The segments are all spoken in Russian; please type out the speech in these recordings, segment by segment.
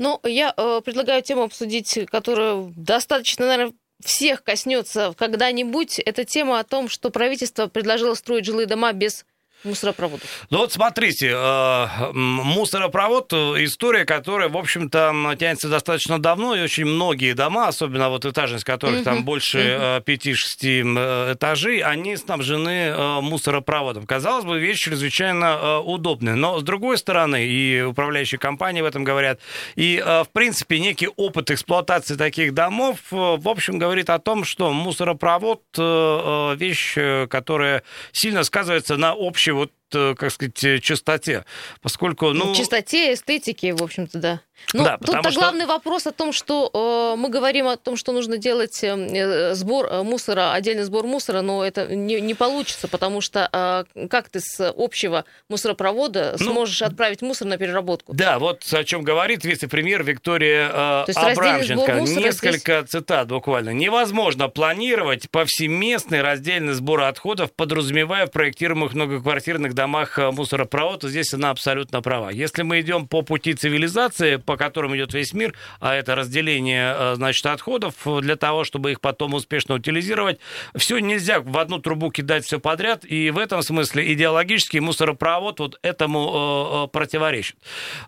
Ну, я э, предлагаю тему обсудить, которая достаточно, наверное, всех коснется когда-нибудь. Это тема о том, что правительство предложило строить жилые дома без мусоропроводов? Ну вот смотрите, э, мусоропровод э, история, которая, в общем-то, тянется достаточно давно, и очень многие дома, особенно вот этажность которых там больше 5-6 э, этажей, они снабжены мусоропроводом. Казалось бы, вещь чрезвычайно удобная, но с другой стороны, и управляющие компании в этом говорят, и, в принципе, некий опыт эксплуатации таких домов, в общем, говорит о том, что мусоропровод вещь, которая сильно сказывается на общем общей вот, э, как сказать, э, чистоте, поскольку, ну... Чистоте, эстетике, в общем-то, да. Ну, да, тут-то что... главный вопрос о том, что э, мы говорим о том, что нужно делать эм, э, сбор э, мусора, отдельный сбор мусора, но это не, не получится, потому что э, как ты с общего мусоропровода ну, сможешь отправить мусор на переработку? Да, вот о чем говорит вице-премьер Виктория э, Абрамченко. Несколько здесь... цитат буквально. Невозможно планировать повсеместный раздельный сбор отходов, подразумевая в проектируемых многоквартирных домах э, мусоропровод. Здесь она абсолютно права. Если мы идем по пути цивилизации, по которым идет весь мир, а это разделение, э, значит, отходов для того, чтобы их потом успешно утилизировать. Все нельзя в одну трубу кидать все подряд, и в этом смысле идеологический мусоропровод вот этому э, э, противоречит.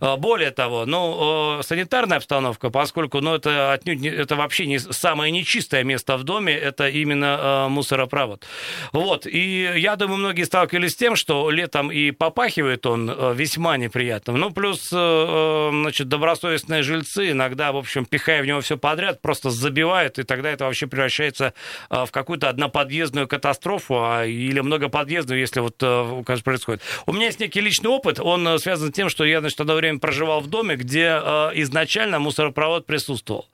Более того, ну, санитарная обстановка, поскольку, ну, это отнюдь это вообще не самое нечистое место в доме, это именно мусоропровод. Вот, и я думаю, многие сталкивались с тем, что летом и попахивает он весьма неприятным, ну, плюс, значит, добро добросовестные жильцы иногда, в общем, пихая в него все подряд, просто забивают, и тогда это вообще превращается а, в какую-то одноподъездную катастрофу а, или многоподъездную, если вот э, конечно, происходит. У меня есть некий личный опыт, он э, связан с тем, что я, значит, одно время проживал в доме, где э, изначально мусоропровод присутствовал.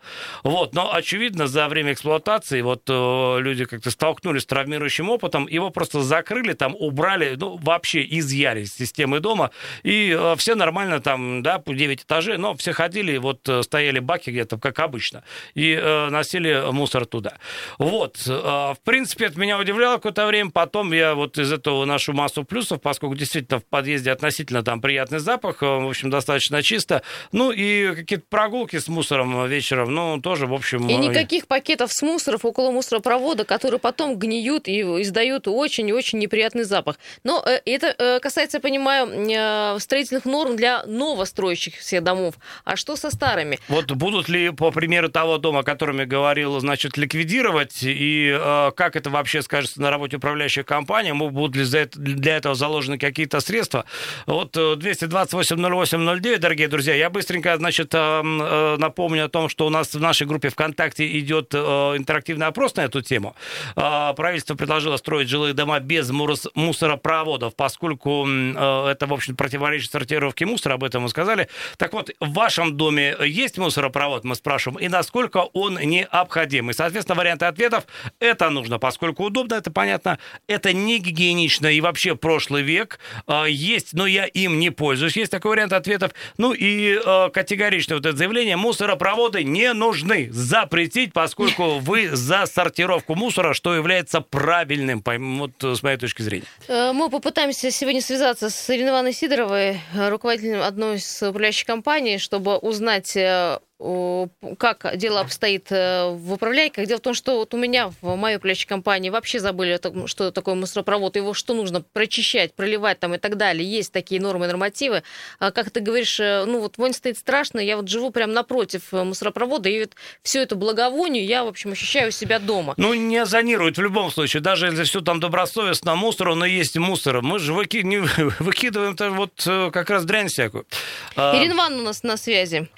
Вот, но, очевидно, за время эксплуатации вот люди как-то столкнулись с травмирующим опытом, его просто закрыли, там убрали, ну, вообще изъяли из системы дома, и все нормально там, да, 9 этажей, но все все ходили, вот э, стояли баки где-то, как обычно, и э, носили мусор туда. Вот. Э, в принципе, это меня удивляло какое-то время. Потом я вот из этого нашу массу плюсов, поскольку действительно в подъезде относительно там приятный запах, э, в общем, достаточно чисто. Ну и какие-то прогулки с мусором вечером, ну, тоже, в общем... И никаких пакетов с мусоров около мусоропровода, которые потом гниют и издают очень и очень неприятный запах. Но это касается, я понимаю, строительных норм для новостроящихся домов. А что со старыми? Вот будут ли, по примеру того дома, о котором я говорил, значит, ликвидировать, и э, как это вообще скажется на работе управляющей компании, будут ли за это, для этого заложены какие-то средства? Вот 228-08-09, э, дорогие друзья, я быстренько, значит, э, э, напомню о том, что у нас в нашей группе ВКонтакте идет э, интерактивный опрос на эту тему. Э, правительство предложило строить жилые дома без мусоропроводов, поскольку э, это, в общем, противоречит сортировке мусора, об этом мы сказали. Так вот, в вашем доме есть мусоропровод, мы спрашиваем, и насколько он необходим. И, соответственно, варианты ответов – это нужно, поскольку удобно, это понятно, это не гигиенично и вообще прошлый век. А, есть, но я им не пользуюсь. Есть такой вариант ответов. Ну и а, категоричное вот это заявление, мусоропроводы не нужны. Запретить, поскольку вы за сортировку мусора, что является правильным, вот с моей точки зрения. Э, мы попытаемся сегодня связаться с Ириной Ивановной Сидоровой, руководителем одной из управляющих компаний, чтобы узнать э, как дело обстоит э, в управляйках. Дело в том, что вот у меня в моей управляющей компании вообще забыли, что такое мусоропровод, его что нужно прочищать, проливать там и так далее. Есть такие нормы, нормативы. А как ты говоришь, э, ну вот вонь стоит страшно, я вот живу прямо напротив мусоропровода, и вот всю эту благовонию я, в общем, ощущаю у себя дома. Ну, не озонирует в любом случае, даже если все там добросовестно, мусор, но есть мусор. Мы же выки... выкидываем-то вот как раз дрянь всякую. А, Ирина Ивановна у нас на связи.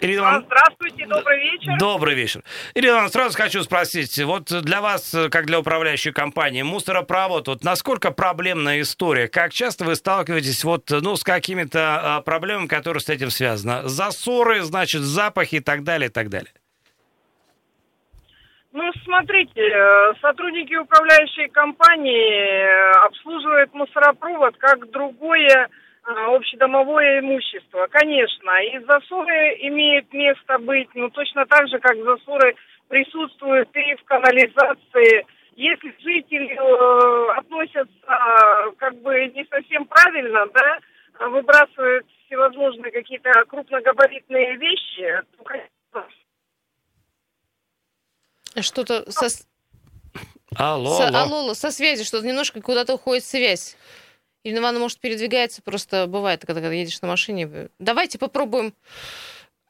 Ирина а, Здравствуйте, добрый вечер. Добрый вечер. Ирина, сразу хочу спросить, вот для вас, как для управляющей компании, мусоропровод, вот насколько проблемная история? Как часто вы сталкиваетесь вот, ну, с какими-то а, проблемами, которые с этим связаны? Засоры, значит, запахи и так далее, и так далее. Ну, смотрите, э, сотрудники управляющей компании э, обслуживают мусоропровод как другое общедомовое имущество. Конечно, и засоры имеют место быть, но точно так же, как засоры присутствуют и в канализации. Если жители э, относятся как бы не совсем правильно, да, выбрасывают всевозможные какие-то крупногабаритные вещи, то, конечно... Что-то со... Алло, со... алло. алло, со связи что-то немножко куда-то уходит связь. Ирина Ивановна, может, передвигается, просто бывает, когда, когда едешь на машине. Давайте попробуем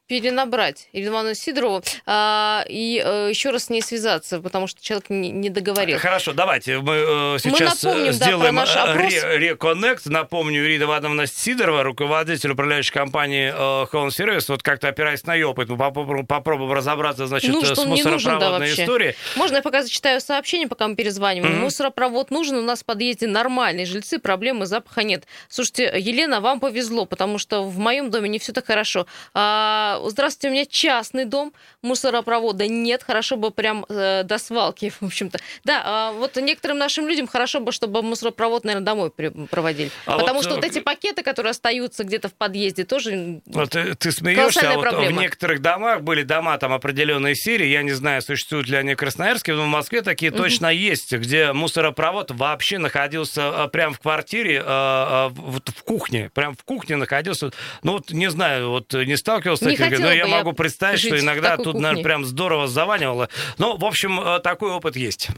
перенабрать Ивану Сидорову а, и а, еще раз с ней связаться, потому что человек не, не договорил. Хорошо, давайте мы э, сейчас мы напомним, сделаем да, э, ре- реконнект. Напомню, Ирина Ивановна Сидорова, руководитель управляющей компании э, Home Service, вот как-то опираясь на опыт, мы попробуем, попробуем разобраться, значит, нужен, с мусоропроводной да, историей. Можно я пока зачитаю сообщение, пока мы перезваниваем? Mm-hmm. Мусоропровод нужен, у нас в подъезде нормальные жильцы, проблемы запаха нет. Слушайте, Елена, вам повезло, потому что в моем доме не все так хорошо. А, здравствуйте, у меня частный дом, мусоропровода нет, хорошо бы прям э, до свалки, в общем-то. Да, э, вот некоторым нашим людям хорошо бы, чтобы мусоропровод, наверное, домой проводили. А Потому вот, что вот э, эти пакеты, которые остаются где-то в подъезде, тоже вот, ты, ты смеешься, а вот в некоторых домах были дома там определенной серии, я не знаю, существуют ли они в Красноярске, но в Москве такие угу. точно есть, где мусоропровод вообще находился э, прям в квартире, э, в кухне, прям в кухне находился. Ну вот не знаю, вот не сталкивался с таким, но я могу представить, что иногда тут, кухне. наверное, прям здорово заванивало. Ну, в общем, э, такой опыт есть.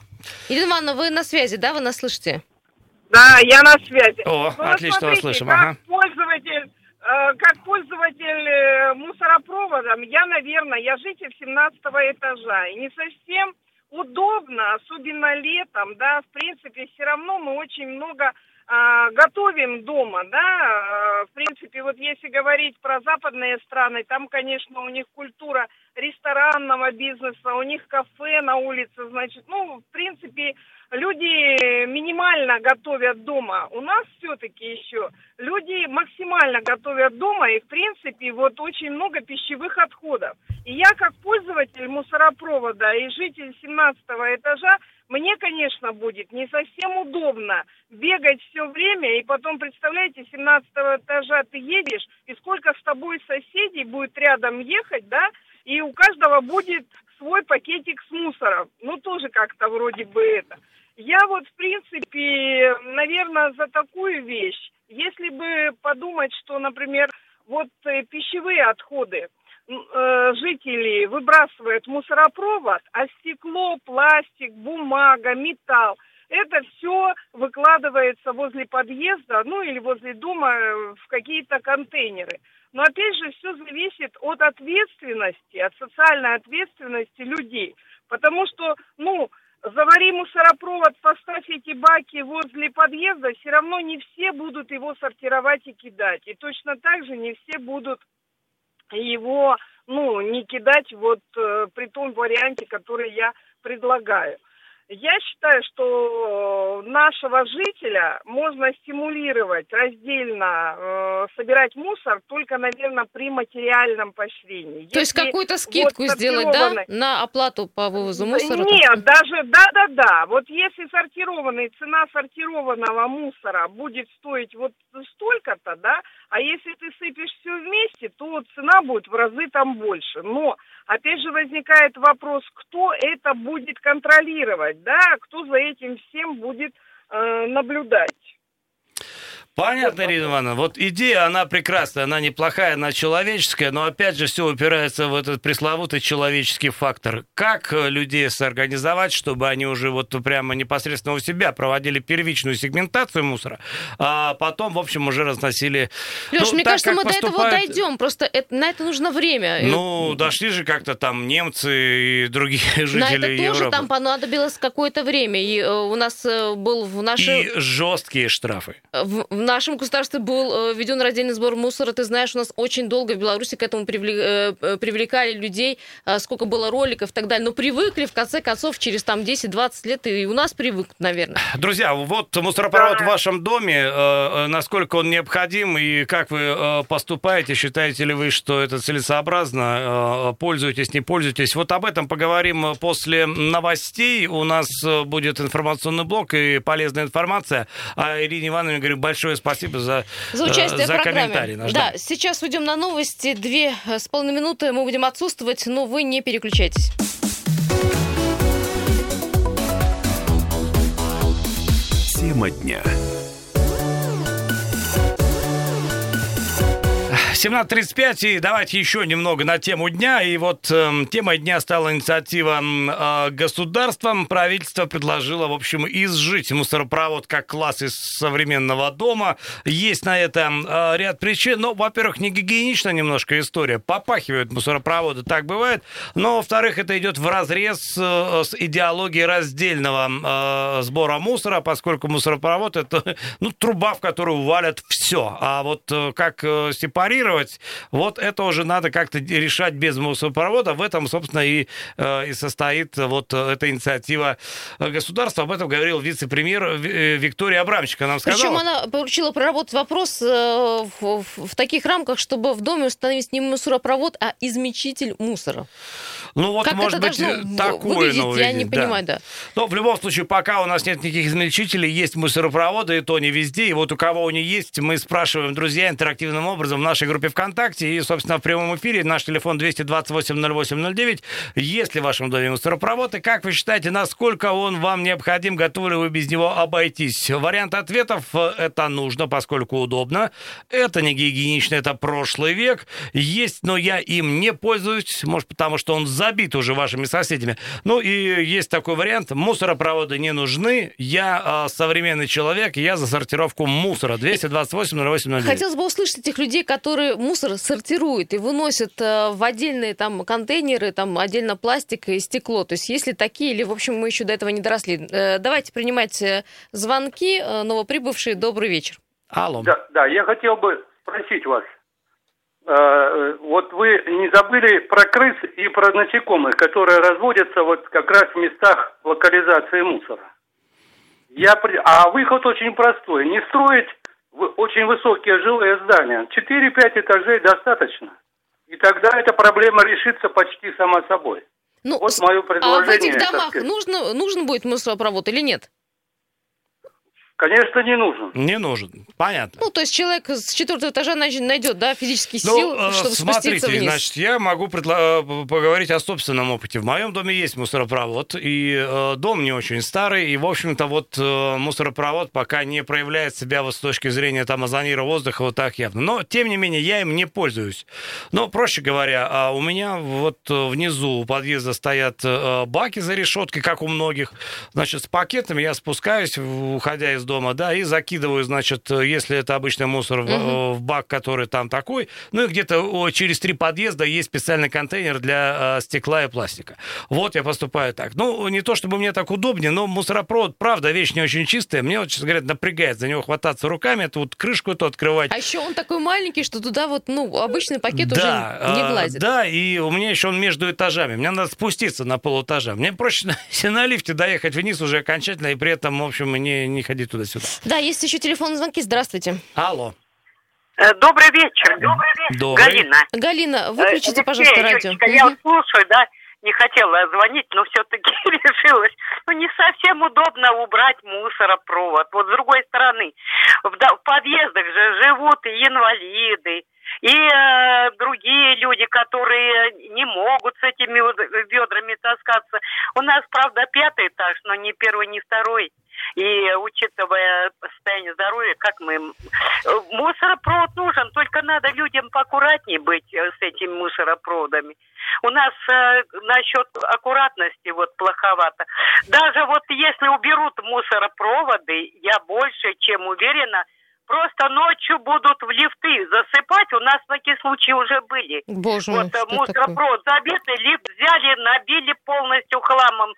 Ирина Ивановна, вы на связи, да? Вы нас слышите? Да, я на связи. О, ну, отлично смотрите, вас слышим. Как ага. пользователь э, как пользователь э, мусоропроводом, я, наверное, я житель 17 этажа. И не совсем удобно, особенно летом, да, в принципе, все равно мы очень много готовим дома, да, а, в принципе, вот если говорить про западные страны, там, конечно, у них культура ресторанного бизнеса, у них кафе на улице, значит, ну, в принципе, люди минимально готовят дома. У нас все-таки еще люди максимально готовят дома, и, в принципе, вот очень много пищевых отходов. И я, как пользователь мусоропровода и житель 17 этажа, мне, конечно, будет не совсем удобно бегать все время, и потом, представляете, 17 этажа ты едешь, и сколько с тобой соседей будет рядом ехать, да, и у каждого будет свой пакетик с мусором. Ну, тоже как-то вроде бы это. Я вот, в принципе, наверное, за такую вещь, если бы подумать, что, например, вот э, пищевые отходы – жители выбрасывают мусоропровод, а стекло, пластик, бумага, металл, это все выкладывается возле подъезда, ну или возле дома э, в какие-то контейнеры. Но опять же, все зависит от ответственности, от социальной ответственности людей. Потому что, ну, завари мусоропровод, поставь эти баки возле подъезда, все равно не все будут его сортировать и кидать. И точно так же не все будут его, ну, не кидать вот э, при том варианте, который я предлагаю. Я считаю, что нашего жителя можно стимулировать раздельно э, собирать мусор только, наверное, при материальном поощрении. То Если есть какую-то скидку вот сделать, да, на оплату по вывозу мусора? Нет, даже, да-да-да. Вот если сортированный, цена сортированного мусора будет стоить вот столько-то, да, а если ты сыпешь все вместе, то цена будет в разы там больше. Но опять же возникает вопрос, кто это будет контролировать, да, кто за этим всем будет э, наблюдать. Понятно, Ирина Ивановна. Вот идея, она прекрасная, она неплохая, она человеческая, но опять же все упирается в этот пресловутый человеческий фактор. Как э, людей сорганизовать, чтобы они уже вот прямо непосредственно у себя проводили первичную сегментацию мусора, а потом, в общем, уже разносили... Леш, ну, мне так, кажется, мы поступают... до этого дойдем, просто это, на это нужно время. Ну, дошли же как-то там немцы и другие жители На это тоже Европы. там понадобилось какое-то время. И э, у нас э, был в нашей... И жесткие штрафы. В, в нашем государстве был э, введен раздельный сбор мусора. Ты знаешь, у нас очень долго в Беларуси к этому э, э, привлекали людей, сколько было роликов и так далее. Но привыкли, в конце концов, через там 10-20 лет и у нас привыкнут, наверное. Друзья, вот мусоропровод в вашем доме. Насколько он необходим и как вы поступаете? Считаете ли вы, что это целесообразно? Пользуетесь, не пользуетесь? Вот об этом поговорим после новостей. У нас будет информационный блок и полезная информация. А Ирине Ивановне говорю большое спасибо за, за участие за в программе. комментарий. Наш, да. да, сейчас уйдем на новости. Две с половиной минуты мы будем отсутствовать, но вы не переключайтесь. Тема дня. 17.35, и давайте еще немного на тему дня. И вот э, темой дня стала инициатива э, государства. Правительство предложило, в общем, изжить мусоропровод как класс из современного дома. Есть на это э, ряд причин. Но, во-первых, не гигиеничная немножко история. Попахивают мусоропроводы, так бывает. Но, во-вторых, это идет в разрез э, с идеологией раздельного э, сбора мусора, поскольку мусоропровод это ну, труба, в которую валят все. А вот э, как э, сепарировать, вот это уже надо как-то решать без мусоропровода. В этом, собственно, и, э, и состоит вот эта инициатива государства. Об этом говорил вице-премьер Виктория Абрамчик. Она сказала... Причем она поручила проработать вопрос в, в, в таких рамках, чтобы в доме установить не мусоропровод, а измельчитель мусора. Ну вот, как может быть, такое выглядеть, увидеть, я не понимаю, да. да. Но в любом случае, пока у нас нет никаких измельчителей, есть мусоропроводы, и то не везде. И вот у кого они есть, мы спрашиваем, друзья, интерактивным образом в нашей группе ВКонтакте. И, собственно, в прямом эфире наш телефон 228-08-09. Есть ли в вашем доме мусоропровод? И как вы считаете, насколько он вам необходим? Готовы ли вы без него обойтись? Вариант ответов – это нужно, поскольку удобно. Это не гигиенично, это прошлый век. Есть, но я им не пользуюсь. Может, потому что он забит уже вашими соседями. Ну и есть такой вариант. Мусоропроводы не нужны. Я э, современный человек, я за сортировку мусора. 228 08 Хотелось бы услышать этих людей, которые мусор сортируют и выносят э, в отдельные там контейнеры, там отдельно пластик и стекло. То есть если такие, или, в общем, мы еще до этого не доросли. Э, давайте принимать э, звонки. Э, новоприбывшие, добрый вечер. Алло. Да, да, я хотел бы спросить вас. Э, вот вы не забыли про крыс и про насекомых, которые разводятся вот как раз в местах локализации мусора. Я, а выход очень простой. Не строить очень высокие жилые здания. 4-5 этажей достаточно. И тогда эта проблема решится почти сама собой. Ну, вот мое предложение. А в этих домах нужно, нужен будет мусоропровод или нет? Конечно, не нужен. Не нужен, понятно. Ну, то есть человек с четвертого этажа найдет, да, физические ну, силы, э, чтобы смотрите, спуститься вниз. значит, я могу предла- э, поговорить о собственном опыте. В моем доме есть мусоропровод, и э, дом не очень старый, и, в общем-то, вот э, мусоропровод пока не проявляет себя вот с точки зрения там озонира воздуха вот так явно. Но, тем не менее, я им не пользуюсь. Но, проще говоря, а у меня вот э, внизу у подъезда стоят баки за решеткой, как у многих. Значит, с пакетами я спускаюсь, уходя из дома, да, и закидываю, значит, если это обычный мусор угу. в бак, который там такой, ну и где-то через три подъезда есть специальный контейнер для э, стекла и пластика. Вот я поступаю так. Ну, не то чтобы мне так удобнее, но мусоропровод, правда, вещь не очень чистая. Мне, вот, честно говоря, напрягает за него хвататься руками, это вот крышку эту открывать. А еще он такой маленький, что туда вот, ну, обычный пакет да, уже не влазит. Да, и у меня еще он между этажами. Мне надо спуститься на полуэтажа. Мне проще на лифте доехать вниз уже окончательно, и при этом, в общем, не, не ходить туда туда-сюда. Да, есть еще телефонные звонки. Здравствуйте. Алло. Э, добрый вечер. Добрый вечер. Добрый. Галина. Галина, выключите, э, пожалуйста, радио. Я угу. слушаю, да, не хотела звонить, но все-таки решилась. Ну, не совсем удобно убрать мусоропровод. Вот с другой стороны, в, в подъездах же живут и инвалиды, и э, другие люди, которые не могут с этими ведрами таскаться. У нас, правда, пятый этаж, но не первый, не второй. И учитывая состояние здоровья, как мы... Мусоропровод нужен, только надо людям поаккуратнее быть э, с этими мусоропроводами. У нас э, насчет аккуратности вот плоховато. Даже вот если уберут мусоропроводы, я больше чем уверена, Просто ночью будут в лифты засыпать. У нас такие случаи уже были. Боже мой, вот э, мусоропровод забитый, лифт взяли, набили полностью хламом.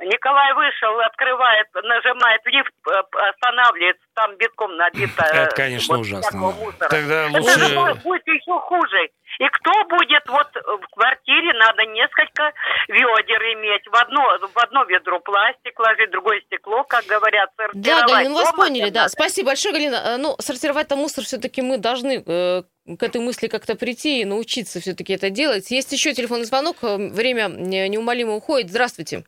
Николай вышел, открывает, нажимает лифт, э, останавливается, там битком набито. Это, конечно, вот ужасно. Тогда лучше... Это будет еще хуже. И кто будет, вот в квартире надо несколько ведер иметь. В одно, в одно ведро пластик ложить, другое стекло, как говорят, Да, Галина, ну вас поняли, да. Спасибо большое, Галина. Э, ну, сортировать-то мусор все-таки мы должны э, к этой мысли как-то прийти и научиться все-таки это делать. Есть еще телефонный звонок, время неумолимо уходит. Здравствуйте.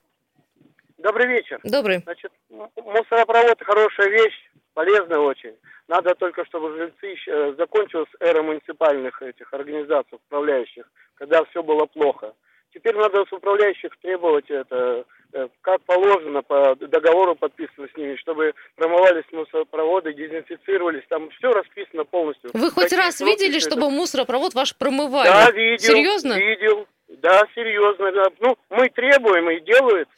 Добрый вечер. Добрый. Значит, мусоропровод хорошая вещь, полезная очень. Надо только, чтобы жильцы э, закончилась эра муниципальных этих организаций управляющих, когда все было плохо. Теперь надо с управляющих требовать это как положено по договору подписано с ними, чтобы промывались мусоропроводы, дезинфицировались, там все расписано полностью. Вы хоть Какие раз видели, это? чтобы мусоропровод ваш промывали? Да, видел. Серьезно? Видел. Да, серьезно. Да. Ну, мы требуем и делают.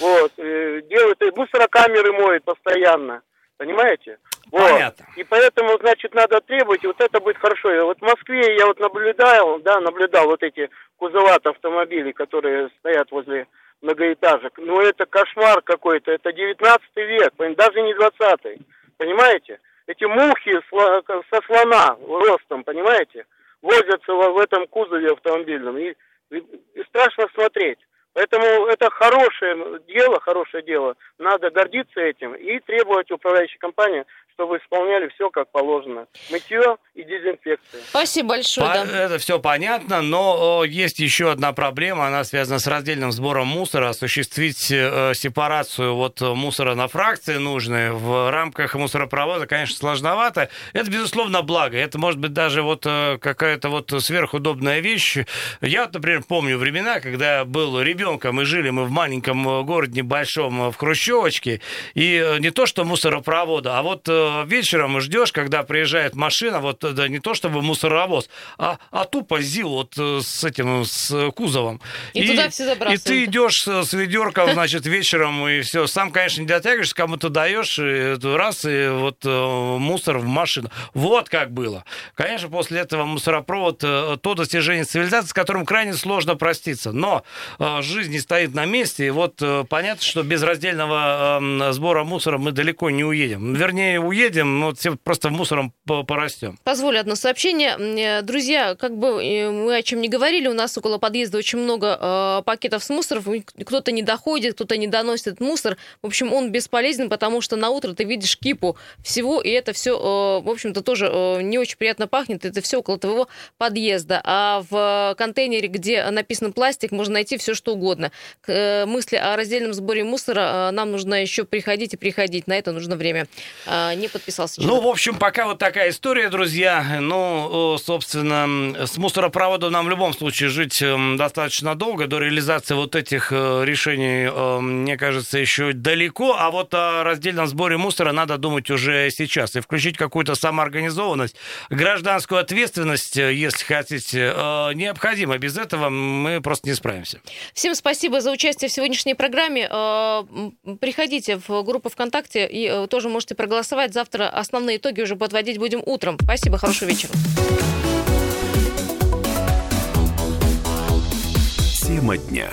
Вот, э, делают, и мусорокамеры моют постоянно. Понимаете? Вот. Понятно. И поэтому, значит, надо требовать, и вот это будет хорошо. И вот в Москве я вот наблюдал, да, наблюдал вот эти кузова автомобилей, которые стоят возле многоэтажек. Ну, это кошмар какой-то, это 19 век, даже не 20 понимаете? Эти мухи со слона ростом, понимаете? Возятся в этом кузове автомобильном, и, и, страшно смотреть. Поэтому это хорошее дело, хорошее дело. Надо гордиться этим и требовать управляющей компании, чтобы исполняли все как положено. Мытье и дезинфекция. Спасибо большое. По- да. Это все понятно, но есть еще одна проблема, она связана с раздельным сбором мусора. Осуществить э, сепарацию вот мусора на фракции нужные в рамках мусоропровода, конечно, сложновато. Это, безусловно, благо. Это может быть даже вот э, какая-то вот сверхудобная вещь. Я, например, помню времена, когда был ребенком и жили мы в маленьком городе небольшом в Хрущевочке, и не то что мусоропровода, а вот вечером ждешь, когда приезжает машина, вот да, не то чтобы мусоровоз, а, а тупо ЗИЛ вот э, с этим, с кузовом. И, и туда все забрасывают. И ты идешь с ведерком, значит, вечером, и все. Сам, конечно, не дотягиваешься, кому-то даешь, и раз, и вот э, мусор в машину. Вот как было. Конечно, после этого мусоропровод э, то достижение цивилизации, с которым крайне сложно проститься. Но жизнь не стоит на месте, и вот понятно, что без раздельного эм, сбора мусора мы далеко не уедем. Вернее, уедем, но все просто мусором порастем. Позволю одно сообщение. Э, друзья, как бы э, мы о чем не говорили, у нас около подъезда очень много э, пакетов с мусором. Кто-то не доходит, кто-то не доносит мусор. В общем, он бесполезен, потому что на утро ты видишь кипу всего, и это все, в общем-то, тоже не очень приятно пахнет. Это все около твоего подъезда. А в контейнере, где написано пластик, можно найти все, что угодно. К мысли о раздельном сборе мусора нам нужно еще приходить и приходить. На это нужно время. Э, не подписался. Человек. Ну, в общем, пока вот такая история, друзья. Ну, собственно, с мусоропроводом нам в любом случае жить эм, достаточно долго. До реализации вот этих э, решений, эм, мне кажется, еще далеко. А вот о раздельном сборе мусора надо думать уже сейчас. И включить какую-то самоорганизованность, гражданскую ответственность, э, если хотите, э, необходимо. Без этого мы просто не справимся. Всем спасибо за участие в сегодняшней программе. Приходите в группу ВКонтакте и тоже можете проголосовать завтра основные итоги уже подводить будем утром. Спасибо, хорошего вечера. Тема дня.